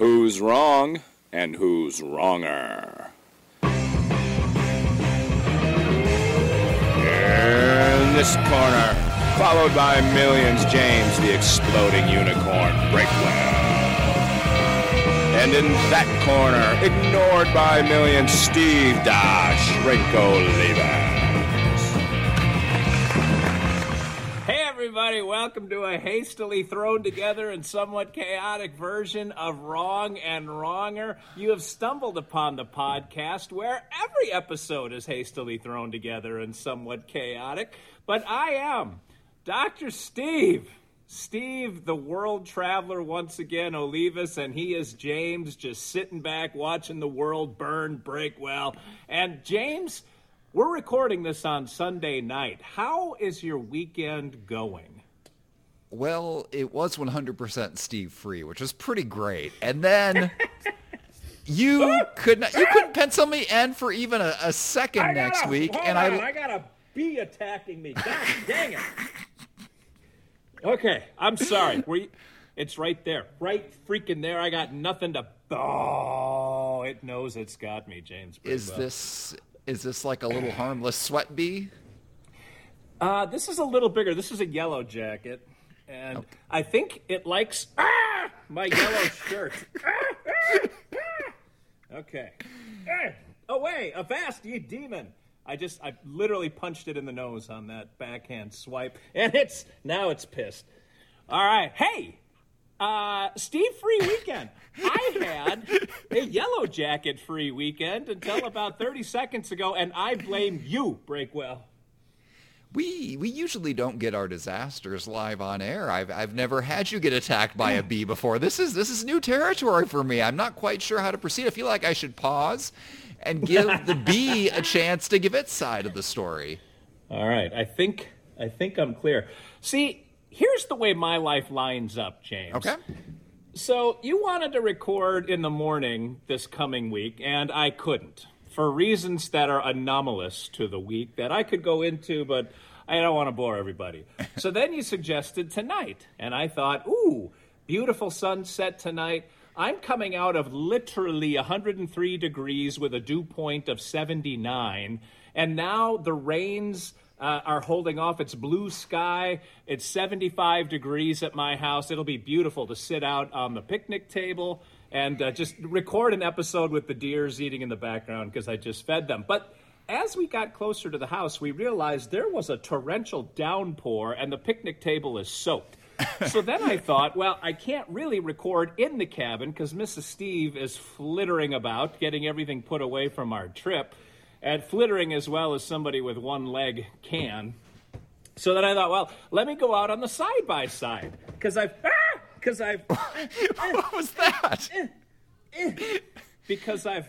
Who's wrong and who's wronger? In this corner, followed by millions, James the exploding unicorn Breakwell. And in that corner, ignored by millions, Steve Dash Rinko Lever. Everybody, welcome to a hastily thrown together and somewhat chaotic version of Wrong and Wronger. You have stumbled upon the podcast where every episode is hastily thrown together and somewhat chaotic, but I am Dr. Steve. Steve, the world traveler, once again, Olivas, and he is James, just sitting back watching the world burn, Breakwell. And James, we're recording this on Sunday night. How is your weekend going? Well, it was 100% Steve free, which was pretty great. And then you could not, you couldn't pencil me in for even a, a second next week, hold and on, I I got a bee attacking me. God dang it! Okay, I'm sorry. You, it's right there, right freaking there. I got nothing to. Oh, it knows it's got me, James. is Bridwell. this is this like a little harmless sweat bee? Uh, this is a little bigger. This is a yellow jacket, and I think it likes ah, my yellow shirt. Okay. Ah, away, avast, ye demon! I just, I literally punched it in the nose on that backhand swipe, and it's now it's pissed. All right, hey, uh, Steve free weekend. I had a yellow jacket free weekend until about 30 seconds ago, and I blame you, Breakwell. We we usually don't get our disasters live on air. I've I've never had you get attacked by a bee before. This is this is new territory for me. I'm not quite sure how to proceed. I feel like I should pause and give the bee a chance to give its side of the story. All right, I think I think I'm clear. See, here's the way my life lines up, James. Okay. So you wanted to record in the morning this coming week, and I couldn't for reasons that are anomalous to the week that I could go into, but I don't want to bore everybody. so then you suggested tonight, and I thought, ooh, beautiful sunset tonight. I'm coming out of literally 103 degrees with a dew point of 79, and now the rains uh, are holding off. It's blue sky. It's 75 degrees at my house. It'll be beautiful to sit out on the picnic table and uh, just record an episode with the deers eating in the background because I just fed them. But as we got closer to the house, we realized there was a torrential downpour and the picnic table is soaked. so then I thought, well, I can't really record in the cabin because Mrs. Steve is flittering about, getting everything put away from our trip, and flittering as well as somebody with one leg can. So then I thought, well, let me go out on the side by side because I've because I've what was that? because I've.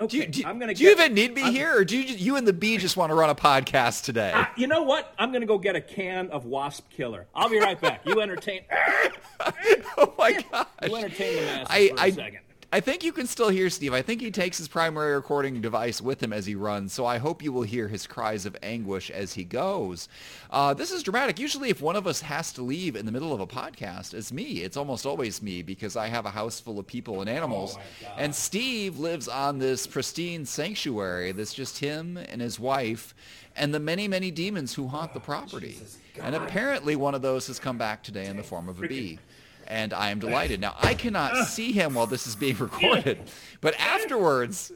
Okay, Do you, do, I'm gonna. do you even need me I'm- here, or do you, you and the bee just want to run a podcast today? You know what? I'm gonna go get a can of wasp killer. I'll be right back. You entertain. oh my gosh! You entertain the masses I, for a I, second. I think you can still hear Steve. I think he takes his primary recording device with him as he runs, so I hope you will hear his cries of anguish as he goes. Uh, this is dramatic. Usually, if one of us has to leave in the middle of a podcast, it's me. It's almost always me because I have a house full of people and animals. and Steve lives on this pristine sanctuary that's just him and his wife and the many, many demons who haunt the property. And apparently, one of those has come back today in the form of a bee and I am delighted. Now I cannot see him while this is being recorded, but afterwards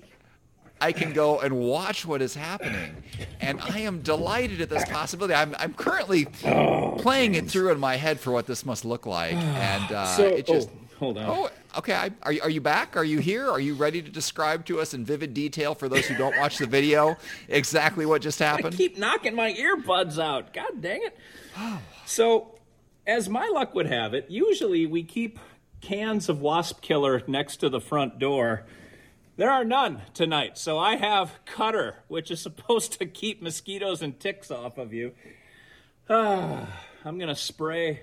I can go and watch what is happening, and I am delighted at this possibility. I'm, I'm currently playing it through in my head for what this must look like, and uh, So, it just. oh, hold on. Oh, okay. I, are you are you back? Are you here? Are you ready to describe to us in vivid detail for those who don't watch the video exactly what just happened? I keep knocking my earbuds out. God dang it. So, as my luck would have it, usually we keep cans of wasp killer next to the front door. There are none tonight, so I have Cutter, which is supposed to keep mosquitoes and ticks off of you. Ah, I'm gonna spray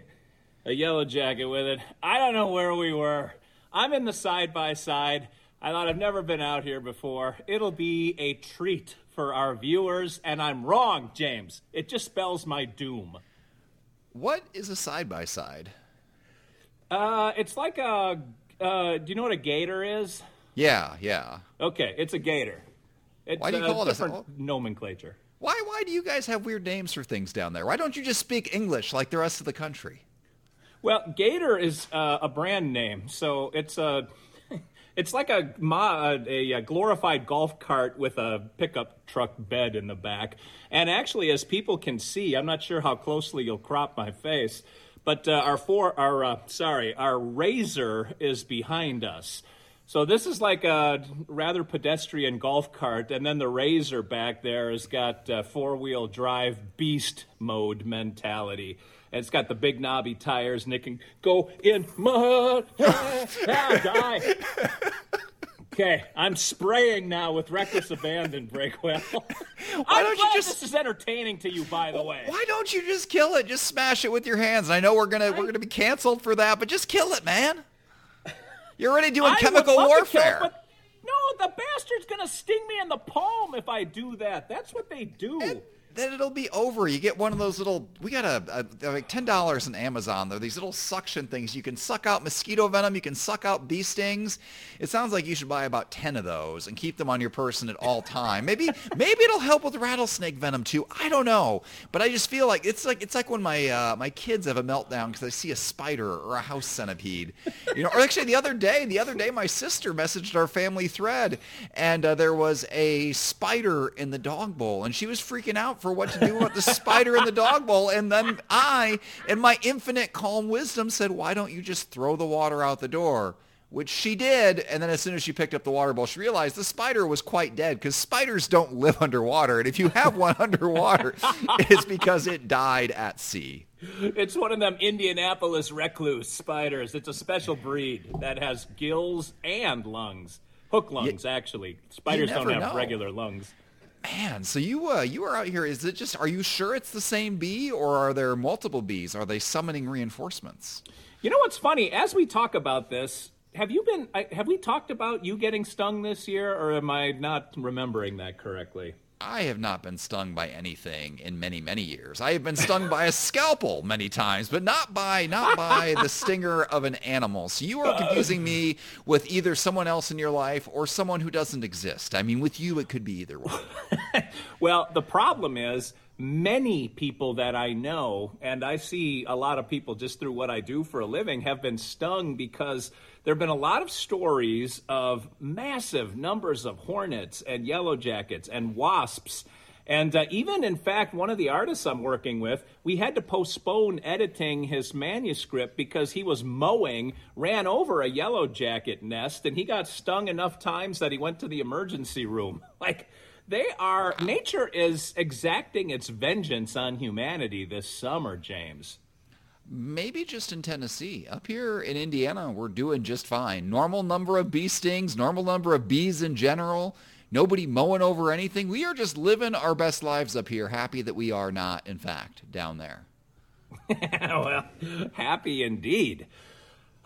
a yellow jacket with it. I don't know where we were. I'm in the side by side. I thought I've never been out here before. It'll be a treat for our viewers, and I'm wrong, James. It just spells my doom. What is a side by side? Uh, it's like a uh, do you know what a gator is? Yeah, yeah. Okay, it's a gator. It's Why do you a call it a- different nomenclature? Why why do you guys have weird names for things down there? Why don't you just speak English like the rest of the country? Well, Gator is uh, a brand name, so it's a it's like a, mo- a a glorified golf cart with a pickup truck bed in the back. And actually, as people can see, I'm not sure how closely you'll crop my face, but uh, our four our uh, sorry our razor is behind us. So this is like a rather pedestrian golf cart, and then the Razor back there has got uh, four-wheel drive beast mode mentality. And it's got the big knobby tires, and it can go in mud. die. Okay, I'm spraying now with reckless abandon, Breakwell. I'm don't you just- this is entertaining to you, by the way. Why don't you just kill it? Just smash it with your hands. I know we're gonna we're gonna be canceled for that, but just kill it, man. You're already doing I chemical kill it, warfare. but no, the bastard's gonna sting me in the palm if I do that. That's what they do. Then it'll be over. You get one of those little. We got a, a like ten dollars on Amazon. They're these little suction things. You can suck out mosquito venom. You can suck out bee stings. It sounds like you should buy about ten of those and keep them on your person at all time. Maybe maybe it'll help with rattlesnake venom too. I don't know, but I just feel like it's like it's like when my uh, my kids have a meltdown because they see a spider or a house centipede. You know, or actually the other day, the other day my sister messaged our family thread, and uh, there was a spider in the dog bowl, and she was freaking out for what to do with the spider in the dog bowl. And then I, in my infinite calm wisdom, said, "Why don't you just throw the water out the door?" Which she did, and then as soon as she picked up the water bowl, she realized the spider was quite dead because spiders don't live underwater, and if you have one underwater, it's because it died at sea. It's one of them Indianapolis recluse spiders. It's a special breed that has gills and lungs. Book lungs, actually. Spiders don't have know. regular lungs. Man, so you uh, you are out here. Is it just? Are you sure it's the same bee, or are there multiple bees? Are they summoning reinforcements? You know what's funny? As we talk about this, have you been? Have we talked about you getting stung this year, or am I not remembering that correctly? I have not been stung by anything in many many years. I have been stung by a scalpel many times, but not by not by the stinger of an animal. So you are uh. confusing me with either someone else in your life or someone who doesn't exist. I mean, with you it could be either one. Well, the problem is many people that I know, and I see a lot of people just through what I do for a living, have been stung because there have been a lot of stories of massive numbers of hornets and yellow jackets and wasps. And uh, even, in fact, one of the artists I'm working with, we had to postpone editing his manuscript because he was mowing, ran over a yellow jacket nest, and he got stung enough times that he went to the emergency room. Like, they are, nature is exacting its vengeance on humanity this summer, James. Maybe just in Tennessee. Up here in Indiana, we're doing just fine. Normal number of bee stings, normal number of bees in general. Nobody mowing over anything. We are just living our best lives up here, happy that we are not, in fact, down there. well, happy indeed.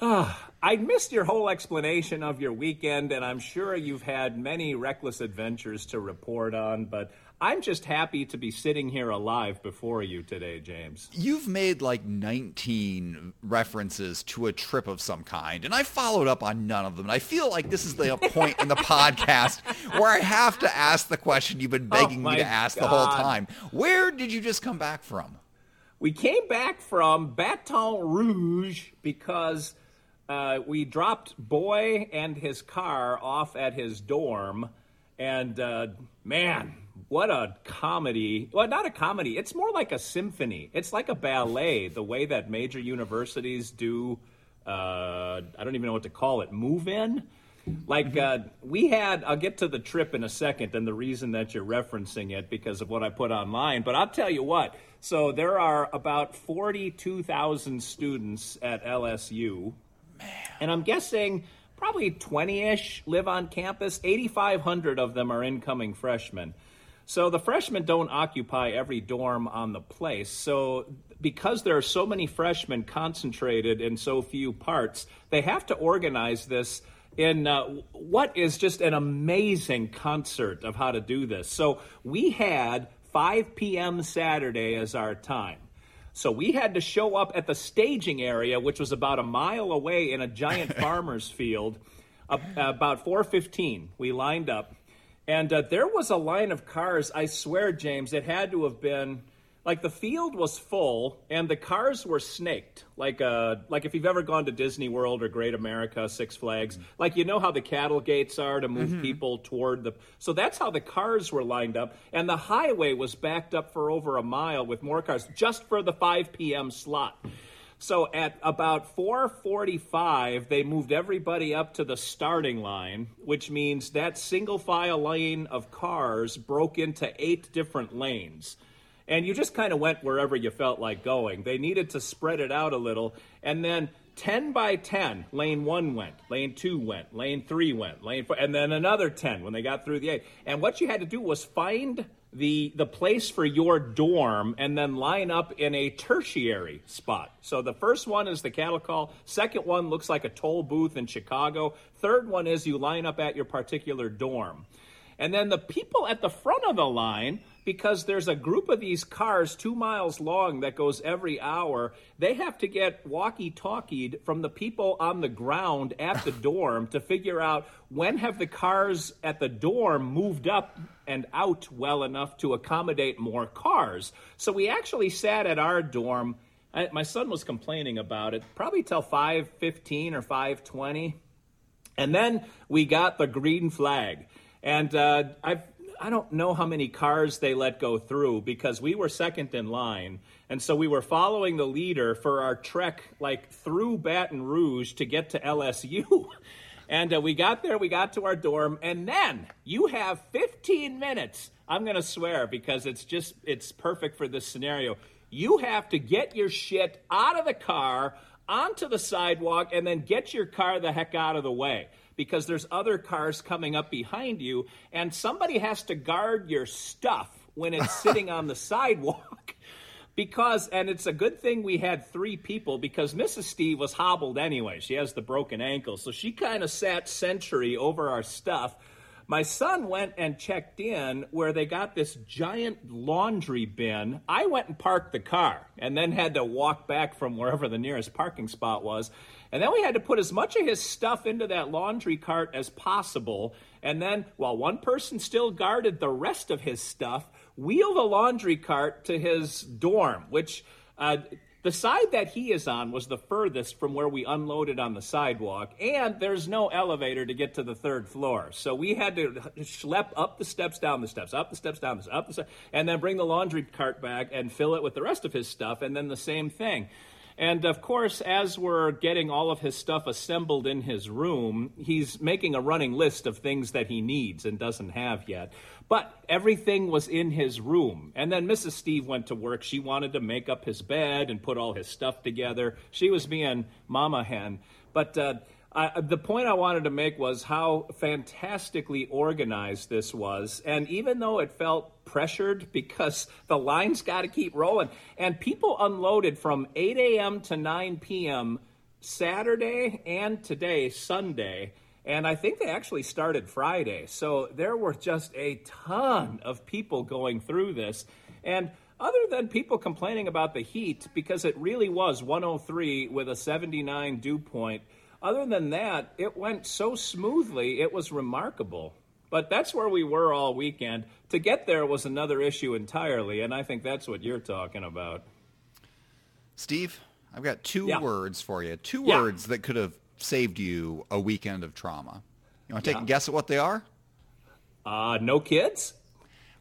Ah, I missed your whole explanation of your weekend, and I'm sure you've had many reckless adventures to report on, but I'm just happy to be sitting here alive before you today, James. You've made like 19 references to a trip of some kind, and I followed up on none of them. And I feel like this is the point in the podcast where I have to ask the question you've been begging me to ask the whole time. Where did you just come back from? We came back from Baton Rouge because uh, we dropped Boy and his car off at his dorm, and uh, man, what a comedy! Well, not a comedy. It's more like a symphony. It's like a ballet. The way that major universities do, uh, I don't even know what to call it. Move in. Like uh, we had, I'll get to the trip in a second and the reason that you're referencing it because of what I put online. But I'll tell you what. So there are about 42,000 students at LSU, and I'm guessing probably 20-ish live on campus. 8,500 of them are incoming freshmen. So the freshmen don't occupy every dorm on the place. So because there are so many freshmen concentrated in so few parts, they have to organize this in uh, what is just an amazing concert of how to do this. So we had 5 p.m. Saturday as our time. So we had to show up at the staging area, which was about a mile away in a giant farmer's field. Uh, about 4:15, we lined up, and uh, there was a line of cars. I swear, James, it had to have been like the field was full and the cars were snaked like uh like if you've ever gone to disney world or great america six flags like you know how the cattle gates are to move mm-hmm. people toward the so that's how the cars were lined up and the highway was backed up for over a mile with more cars just for the 5 p.m slot so at about 4:45 they moved everybody up to the starting line which means that single file lane of cars broke into eight different lanes and you just kind of went wherever you felt like going. They needed to spread it out a little, and then 10 by 10, lane one went, lane two went, lane three went, lane four, and then another 10 when they got through the eight. And what you had to do was find the the place for your dorm and then line up in a tertiary spot. So the first one is the cattle call, second one looks like a toll booth in Chicago, third one is you line up at your particular dorm. And then the people at the front of the line because there's a group of these cars two miles long that goes every hour. They have to get walkie talkied from the people on the ground at the dorm to figure out when have the cars at the dorm moved up and out well enough to accommodate more cars. So we actually sat at our dorm. I, my son was complaining about it probably till 5:15 or 5:20. And then we got the green flag. And uh, I've I don't know how many cars they let go through because we were second in line. And so we were following the leader for our trek like through Baton Rouge to get to LSU. and uh, we got there, we got to our dorm, and then you have 15 minutes. I'm going to swear because it's just it's perfect for this scenario. You have to get your shit out of the car onto the sidewalk and then get your car the heck out of the way because there's other cars coming up behind you, and somebody has to guard your stuff when it's sitting on the sidewalk. Because, and it's a good thing we had three people because Mrs. Steve was hobbled anyway. She has the broken ankle. So she kind of sat sentry over our stuff my son went and checked in where they got this giant laundry bin. I went and parked the car and then had to walk back from wherever the nearest parking spot was. And then we had to put as much of his stuff into that laundry cart as possible. And then, while one person still guarded the rest of his stuff, wheel the laundry cart to his dorm, which uh, the side that he is on was the furthest from where we unloaded on the sidewalk, and there's no elevator to get to the third floor. So we had to schlep up the steps, down the steps, up the steps, down the steps, up the steps, and then bring the laundry cart back and fill it with the rest of his stuff, and then the same thing. And of course, as we're getting all of his stuff assembled in his room, he's making a running list of things that he needs and doesn't have yet. But everything was in his room. And then Mrs. Steve went to work. She wanted to make up his bed and put all his stuff together. She was being mama hen. But uh, I, the point I wanted to make was how fantastically organized this was. And even though it felt pressured because the lines got to keep rolling, and people unloaded from 8 a.m. to 9 p.m. Saturday and today, Sunday. And I think they actually started Friday. So there were just a ton of people going through this. And other than people complaining about the heat, because it really was 103 with a 79 dew point other than that, it went so smoothly, it was remarkable. But that's where we were all weekend. To get there was another issue entirely, and I think that's what you're talking about. Steve, I've got two yeah. words for you. Two yeah. words that could have saved you a weekend of trauma. You want to take yeah. a guess at what they are? Uh, no kids.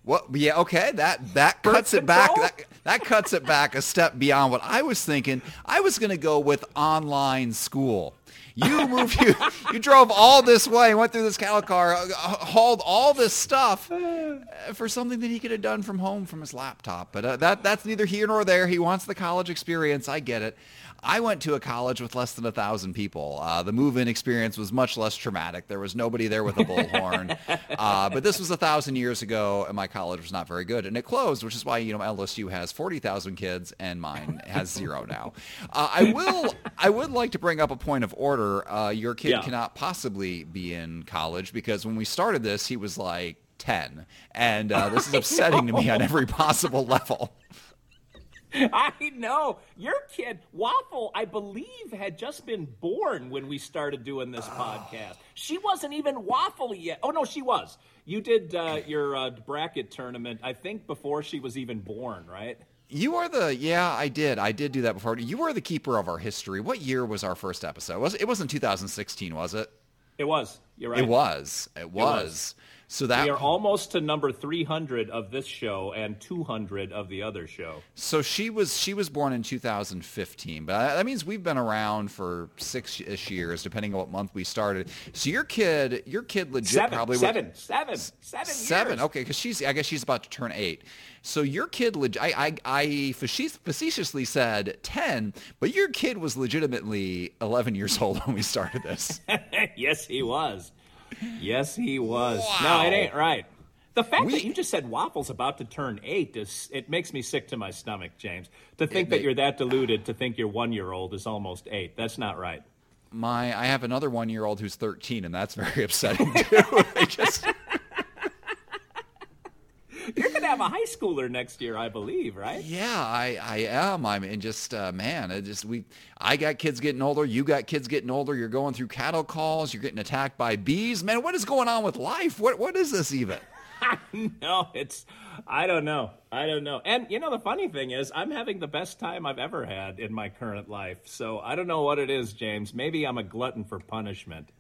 Well, yeah, okay. That that cuts it back. That, that cuts it back a step beyond what I was thinking. I was going to go with online school. You moved you you drove all this way, went through this cattle car, uh, hauled all this stuff uh, for something that he could have done from home from his laptop. But uh, that that's neither here nor there. He wants the college experience. I get it. I went to a college with less than a thousand people. Uh, the move-in experience was much less traumatic. There was nobody there with a bullhorn. uh, but this was a thousand years ago, and my college was not very good, and it closed, which is why you know LSU has forty thousand kids, and mine has zero now. Uh, I will. I would like to bring up a point of order. Uh, your kid yeah. cannot possibly be in college because when we started this, he was like 10 and uh, this is upsetting to me on every possible level I know. Your kid, Waffle, I believe, had just been born when we started doing this podcast. She wasn't even Waffle yet. Oh, no, she was. You did uh, your uh, bracket tournament, I think, before she was even born, right? You are the yeah, I did. I did do that before. You were the keeper of our history. What year was our first episode? Was it wasn't 2016, was it? It was. You're right. It was. It was. It was. So that we are almost to number 300 of this show and 200 of the other show. So she was she was born in 2015, but that means we've been around for six ish years, depending on what month we started. So your kid, your kid legit seven, probably seven, seven, seven, seven. Years. Okay, because she's I guess she's about to turn eight. So your kid, leg- I, I, I facetiously said 10, but your kid was legitimately 11 years old when we started this. yes, he was. Yes, he was. Wow. No, it ain't right. The fact We- that you just said Waffle's about to turn eight is it makes me sick to my stomach, James. To think that you're that deluded to think your one year old is almost eight. That's not right. My, I have another one year old who's 13, and that's very upsetting too. I just, have a high schooler next year, I believe, right? Yeah, I, I am. I'm and just uh, man, it just we. I got kids getting older. You got kids getting older. You're going through cattle calls. You're getting attacked by bees. Man, what is going on with life? What what is this even? no, it's I don't know. I don't know. And you know the funny thing is I'm having the best time I've ever had in my current life. So I don't know what it is, James. Maybe I'm a glutton for punishment.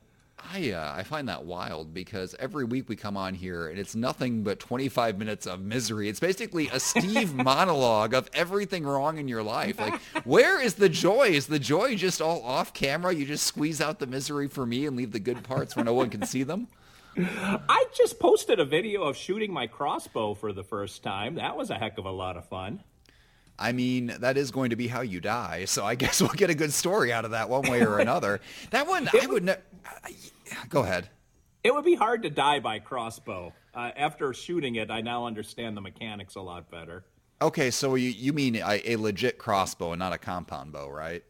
I uh, I find that wild because every week we come on here and it's nothing but 25 minutes of misery. It's basically a Steve monologue of everything wrong in your life. Like, where is the joy? Is the joy just all off camera? You just squeeze out the misery for me and leave the good parts where no one can see them? I just posted a video of shooting my crossbow for the first time. That was a heck of a lot of fun. I mean, that is going to be how you die. So I guess we'll get a good story out of that one way or another. that one, I would. Ne- Go ahead. It would be hard to die by crossbow. Uh, after shooting it, I now understand the mechanics a lot better. Okay, so you you mean a, a legit crossbow and not a compound bow, right?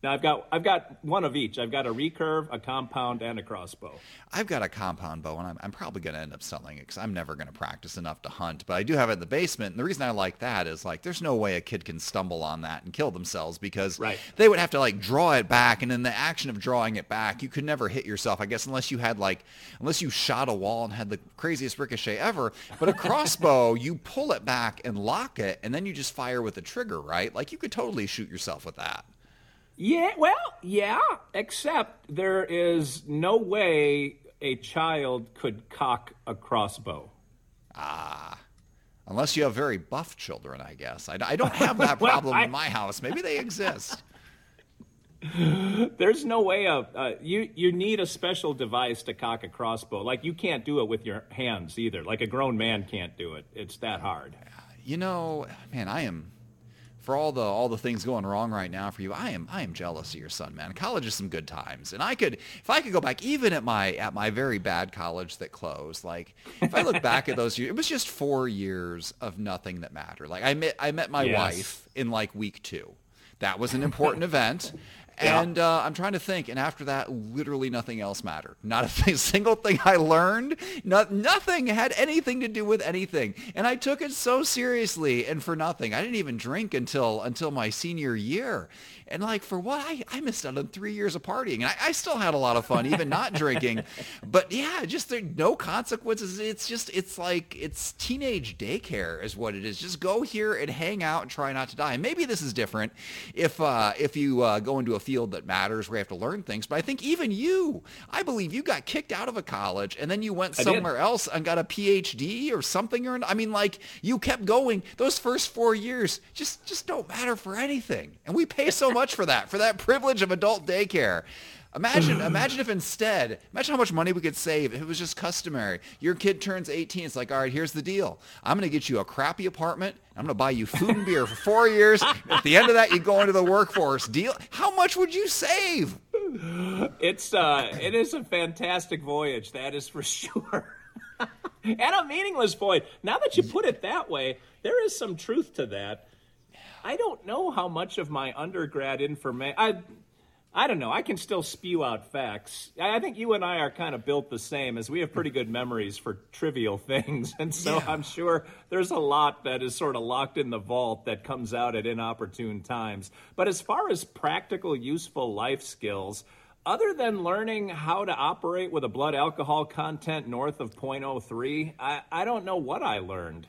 Now I've got I've got one of each. I've got a recurve, a compound, and a crossbow. I've got a compound bow, and I'm, I'm probably going to end up selling it because I'm never going to practice enough to hunt. But I do have it in the basement, and the reason I like that is like there's no way a kid can stumble on that and kill themselves because Right. they would have to like draw it back, and in the action of drawing it back, you could never hit yourself, I guess, unless you had like unless you shot a wall and had the craziest ricochet ever. But a crossbow, you pull it back and lock it, and then you just fire with the trigger, right? Like you could totally shoot yourself with that. Yeah, well, yeah, except there is no way a child could cock a crossbow. Ah. Unless you have very buff children, I guess. I, I don't have that Well, problem I- in my house. Maybe they exist. There's no way of uh, you. You need a special device to cock a crossbow. Like you can't do it with your hands either. Like a grown man can't do it. It's that hard. You know, man, I am for all the all the things going wrong right now for you. I am I am jealous of your son, man. College is some good times, and I could if I could go back even at my at my very bad college that closed. Like if I look back at those years, it was just four years of nothing that mattered. Like I met I met my Yes. wife in like week two. That was an important event. And uh, I'm trying to think, and after that, literally nothing else mattered. Not a thing, single thing I learned. Not, nothing had anything to do with anything, and I took it so seriously and for nothing. I didn't even drink until until my senior year, and like for what I, I missed out on three years of partying, and I, I still had a lot of fun even not drinking. But yeah, just there no consequences. It's just it's like it's teenage daycare is what it is. Just go here and hang out and try not to die. And maybe this is different if uh, if you uh, go into a field that matters where you have to learn things. But I think even you, I believe you got kicked out of a college and then you went somewhere else and got a PhD or something. Or I mean, like you kept going. Those first four years just just don't matter for anything, and we pay so much for that for that privilege of adult daycare. Imagine, imagine if instead, imagine how much money we could save if it was just customary. Your kid turns 18. It's like, all right, here's the deal. I'm going to get you a crappy apartment. I'm going to buy you food and beer for four years. At the end of that, you go into the workforce. Deal. How much would you save? It's uh, it is a fantastic voyage, that is for sure. and a meaningless voyage. Now that you put it that way, there is some truth to that. I don't know how much of my undergrad information. I, I don't know. I can still spew out facts. I think you and I are kind of built the same, as we have pretty good memories for trivial things, and so yeah. I'm sure there's a lot that is sort of locked in the vault that comes out at inopportune times. But as far as practical, useful life skills, other than learning how to operate with a blood alcohol content north of 0.03, I, I don't know what I learned.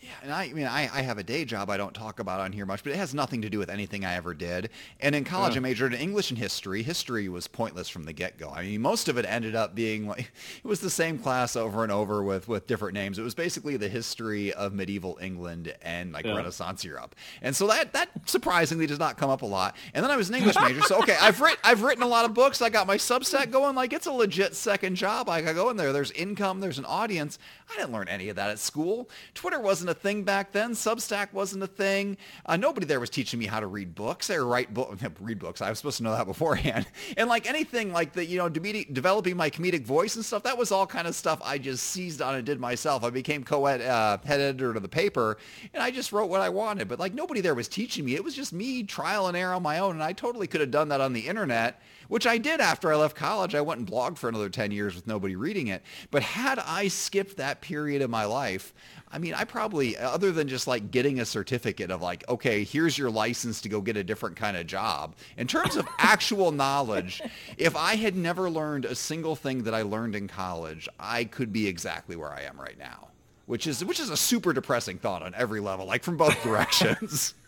Yeah, and I, I mean, I, I, have a day job I don't talk about on here much, but it has nothing to do with anything I ever did. And in college, yeah. I majored in English and history. History was pointless from the get-go. I mean, most of it ended up being like it was the same class over and over with with different names. It was basically the history of medieval England and like yeah. Renaissance Europe. And so that that surprisingly does not come up a lot. And then I was an English major, so okay, I've written I've written a lot of books. I got my Substack going. Like it's a legit second job. I go in there. There's income. There's an audience. I didn't learn any of that at school. Twitter wasn't a thing back then. Substack wasn't a thing. Uh, nobody there was teaching me how to read books or write books. read books. I was supposed to know that beforehand. And like anything like the, you know, de- developing my comedic voice and stuff, that was all kind of stuff I just seized on and did myself. I became co-ed uh, head editor of the paper and I just wrote what I wanted. But like nobody there was teaching me. It was just me trial and error on my own. And I totally could have done that on the internet which I did after I left college. I went and blogged for another 10 years with nobody reading it. But had I skipped that period of my life, I mean, I probably, other than just like getting a certificate of like, okay, here's your license to go get a different kind of job. In terms of actual knowledge, if I had never learned a single thing that I learned in college, I could be exactly where I am right now. Which is which is a super depressing thought on every level, like from both directions.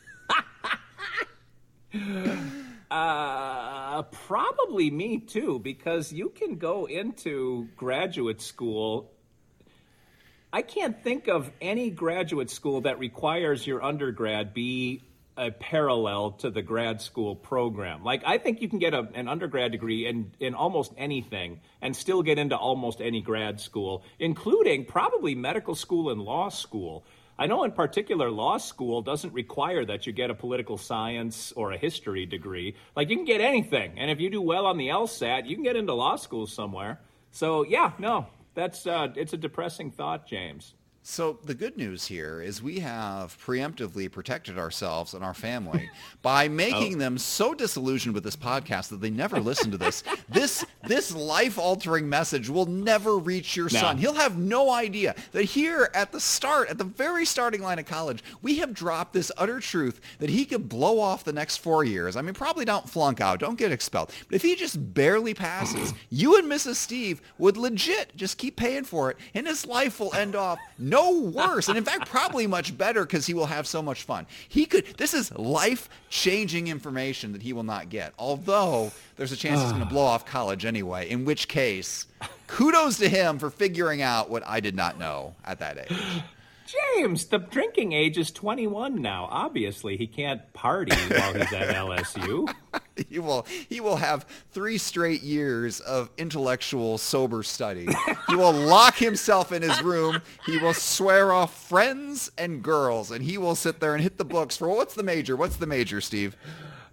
Uh, Uh, probably me too, because you can go into graduate school. I can't think of any graduate school that requires your undergrad be a parallel to the grad school program. Like I think you can get a, an undergrad degree in in almost anything and still get into almost any grad school, including probably medical school and law school. I know in particular, law school doesn't require that you get a political science or a history degree. Like you can get anything, and if you do well on the LSAT, you can get into law school somewhere. So yeah, no, that's uh, it's a depressing thought, James. So the good news here is we have preemptively protected ourselves and our family by making oh. them so disillusioned with this podcast that they never listen to this. this this life-altering message will never reach your no. son. He'll have no idea that here at the start, at the very starting line of college, we have dropped this utter truth that he could blow off the next four years. I mean, probably don't flunk out, don't get expelled. But if he just barely passes, you and Mrs. Steve would legit just keep paying for it, and his life will end off no no worse, and in fact, probably much better because he will have so much fun. He could. This is life-changing information that he will not get. Although there's a chance he's going to ah. blow off college anyway. In which case, kudos to him for figuring out what I did not know at that age. James, the drinking age is 21 now. Obviously, he can't party while he's at LSU. he will he will have three straight years of intellectual sober study. he will lock himself in his room. He will swear off friends and girls, and he will sit there and hit the books for what's the major? What's the major, Steve?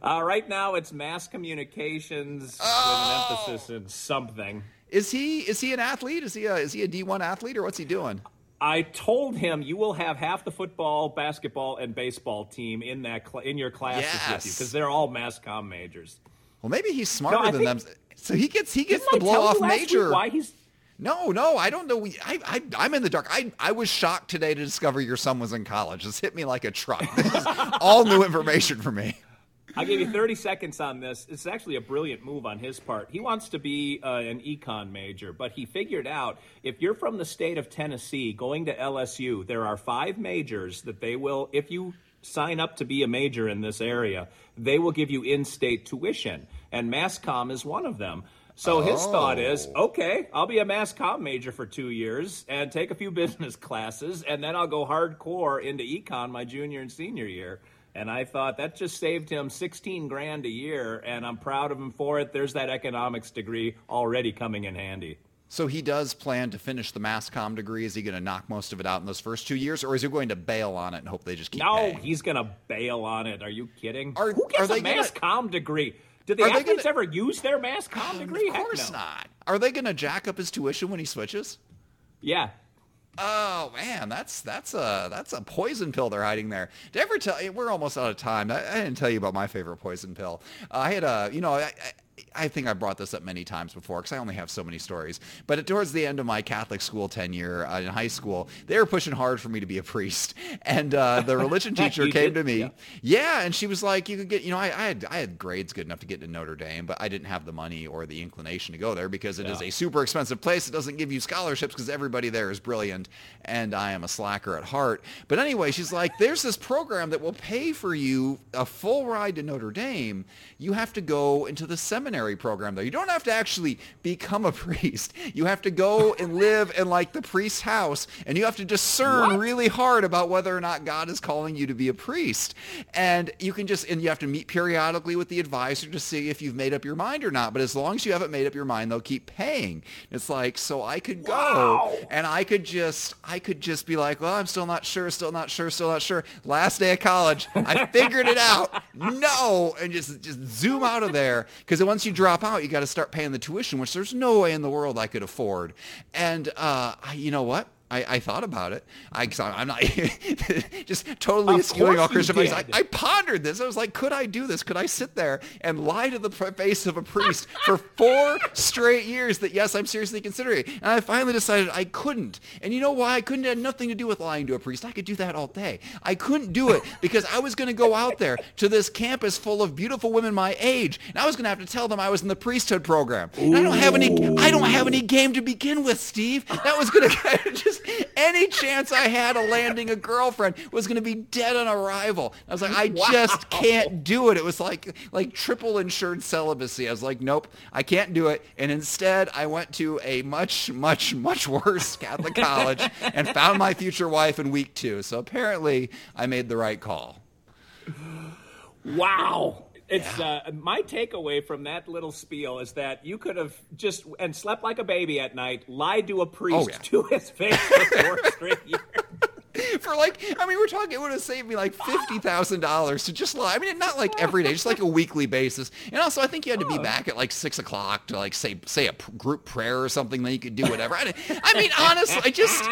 Uh, right now, it's mass communications oh! with an emphasis in something. Is he is he an athlete? Is he a is he a D one athlete or what's he doing? I told him you will have half the football, basketball, and baseball team in that cl- in your classes yes. with you because they're all mass comm majors. Well, maybe he's smarter no, than them, so he gets he gets the blow off major. Why he's no, no, I don't know. I, I, am in the dark. I, I was shocked today to discover your son was in college. This hit me like a truck. This is all new information for me. I'll give you 30 seconds on this. It's actually a brilliant move on his part. He wants to be uh, an econ major, but he figured out if you're from the state of Tennessee going to LSU, there are five majors that they will, if you sign up to be a major in this area, they will give you in state tuition. And MassCom is one of them. So his oh. thought is, okay, I'll be a mass comm major for two years and take a few business classes, and then I'll go hardcore into econ my junior and senior year. And I thought that just saved him 16 grand a year, and I'm proud of him for it. There's that economics degree already coming in handy. So he does plan to finish the mass comm degree. Is he going to knock most of it out in those first two years, or is he going to bail on it and hope they just keep? No, paying? he's going to bail on it. Are you kidding? Are, Who gets a mass gonna, comm degree? Did the athletes gonna, ever use their mass comm degree? Of course no. not. Are they going to jack up his tuition when he switches? Yeah, Oh man, that's that's a that's a poison pill they're hiding there. Did I ever tell you? We're almost out of time. I, I didn't tell you about my favorite poison pill. Uh, I had a, you know, I, I think I brought this up many times before because I only have so many stories. But towards the end of my Catholic school tenure uh, in high school, they were pushing hard for me to be a priest. And uh, the religion teacher came did? to me. Yeah. Yeah. and she was like, "You could get, you know, I, I had I had grades good enough to get into Notre Dame, but I didn't have the money or the inclination to go there because it is Yeah. a super expensive place. It doesn't give you scholarships because everybody there is brilliant, and I am a slacker at heart. But anyway, she's like, "There's this program that will pay for you a full ride to Notre Dame. You have to go into the seminary program, though. You don't have to actually become a priest. You have to go and live in like the priest's house, and you have to discern What? really hard about whether or not God is calling you to be a priest. And you can just, and you have to meet periodically with the advisor to see if you've made up your mind or not. But as long as you haven't made up your mind, they'll keep paying. It's like, so I could go Wow. and I could just, I could just be like, well, I'm still not sure, still not sure, still not sure. Last day of college, I figured it out. No, and just, just zoom out of there. Because once you drop out, you got to start paying the tuition, which there's no way in the world I could afford. And uh, you know what? I, I thought about it. I, I'm not just totally Of eschewing all Christian advice. I. I pondered this. I was like, could I do this? Could I sit there and lie to the face of a priest for four straight years that yes, I'm seriously considering it? And I finally decided I couldn't. And you know why? I couldn't. It had nothing to do with lying to a priest. I could do that all day. I couldn't do it because I was going to go out there to this campus full of beautiful women my age, and I was going to have to tell them I was in the priesthood program. And I don't have any. I don't have any game to begin with, Steve. That was going to just any chance I had of landing a girlfriend was going to be dead on arrival. I was like, I just can't do it. It was like like triple insured celibacy. I was like, nope, I can't do it. And instead, I went to a much much much worse Catholic college and found my future wife in week two. So apparently, I made the right call. Wow. It's uh, my takeaway from that little spiel is that you could have just and slept like a baby at night, lied to a priest Oh, yeah. to his face for four straight years. for like I mean we're talking it would have saved me like fifty thousand dollars to just lie. I mean not like every day just like a weekly basis. And also I think you had to be back at like six o'clock to like say say a group prayer or something then you could do whatever. I, I mean honestly I just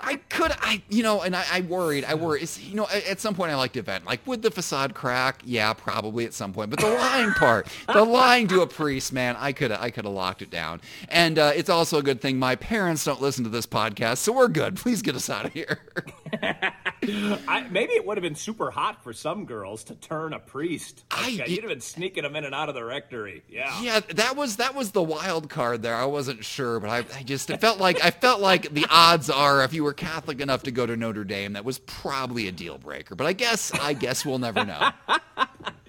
I could I you know and I, I worried I worried it's, you know at, some point I liked to vent like would the facade crack? Yeah probably at some point but the lying part the lying to a priest man I could I could have locked it down. And uh, it's also a good thing my parents don't listen to this podcast so we're good please get us out of here. I, maybe it would have been super hot for some girls to turn a priest. I- Like, uh, you'd have been sneaking them in and out of the rectory. Yeah. Yeah, that was that was the wild card there. I wasn't sure, but I, I just it felt like I felt like the odds are if you were Catholic enough to go to Notre Dame, that was probably a deal breaker. But I guess I guess we'll never know. All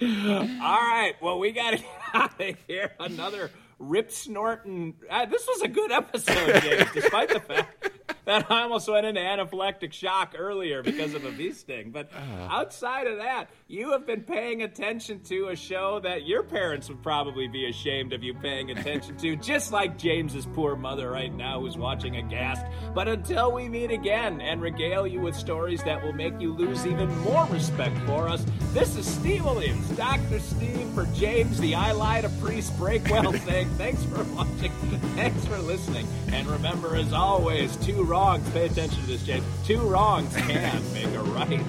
right. Well, we got to out of here. Another rip snorting. Uh, this was a good episode, James, despite the fact that I almost went into anaphylactic shock earlier because of a bee sting. But ah. outside of that, you have been paying attention to a show that your parents would probably be ashamed of you paying attention to, just like James's poor mother right now who's watching aghast. But until we meet again and regale you with stories that will make you lose even more respect for us, this is Steve Williams, Dr. Steve for James, the I Lied a Priest Breakwell thing. Thanks for watching. Thanks for listening. And remember, as always, two wrongs, pay attention to this, James, two wrongs can make a right.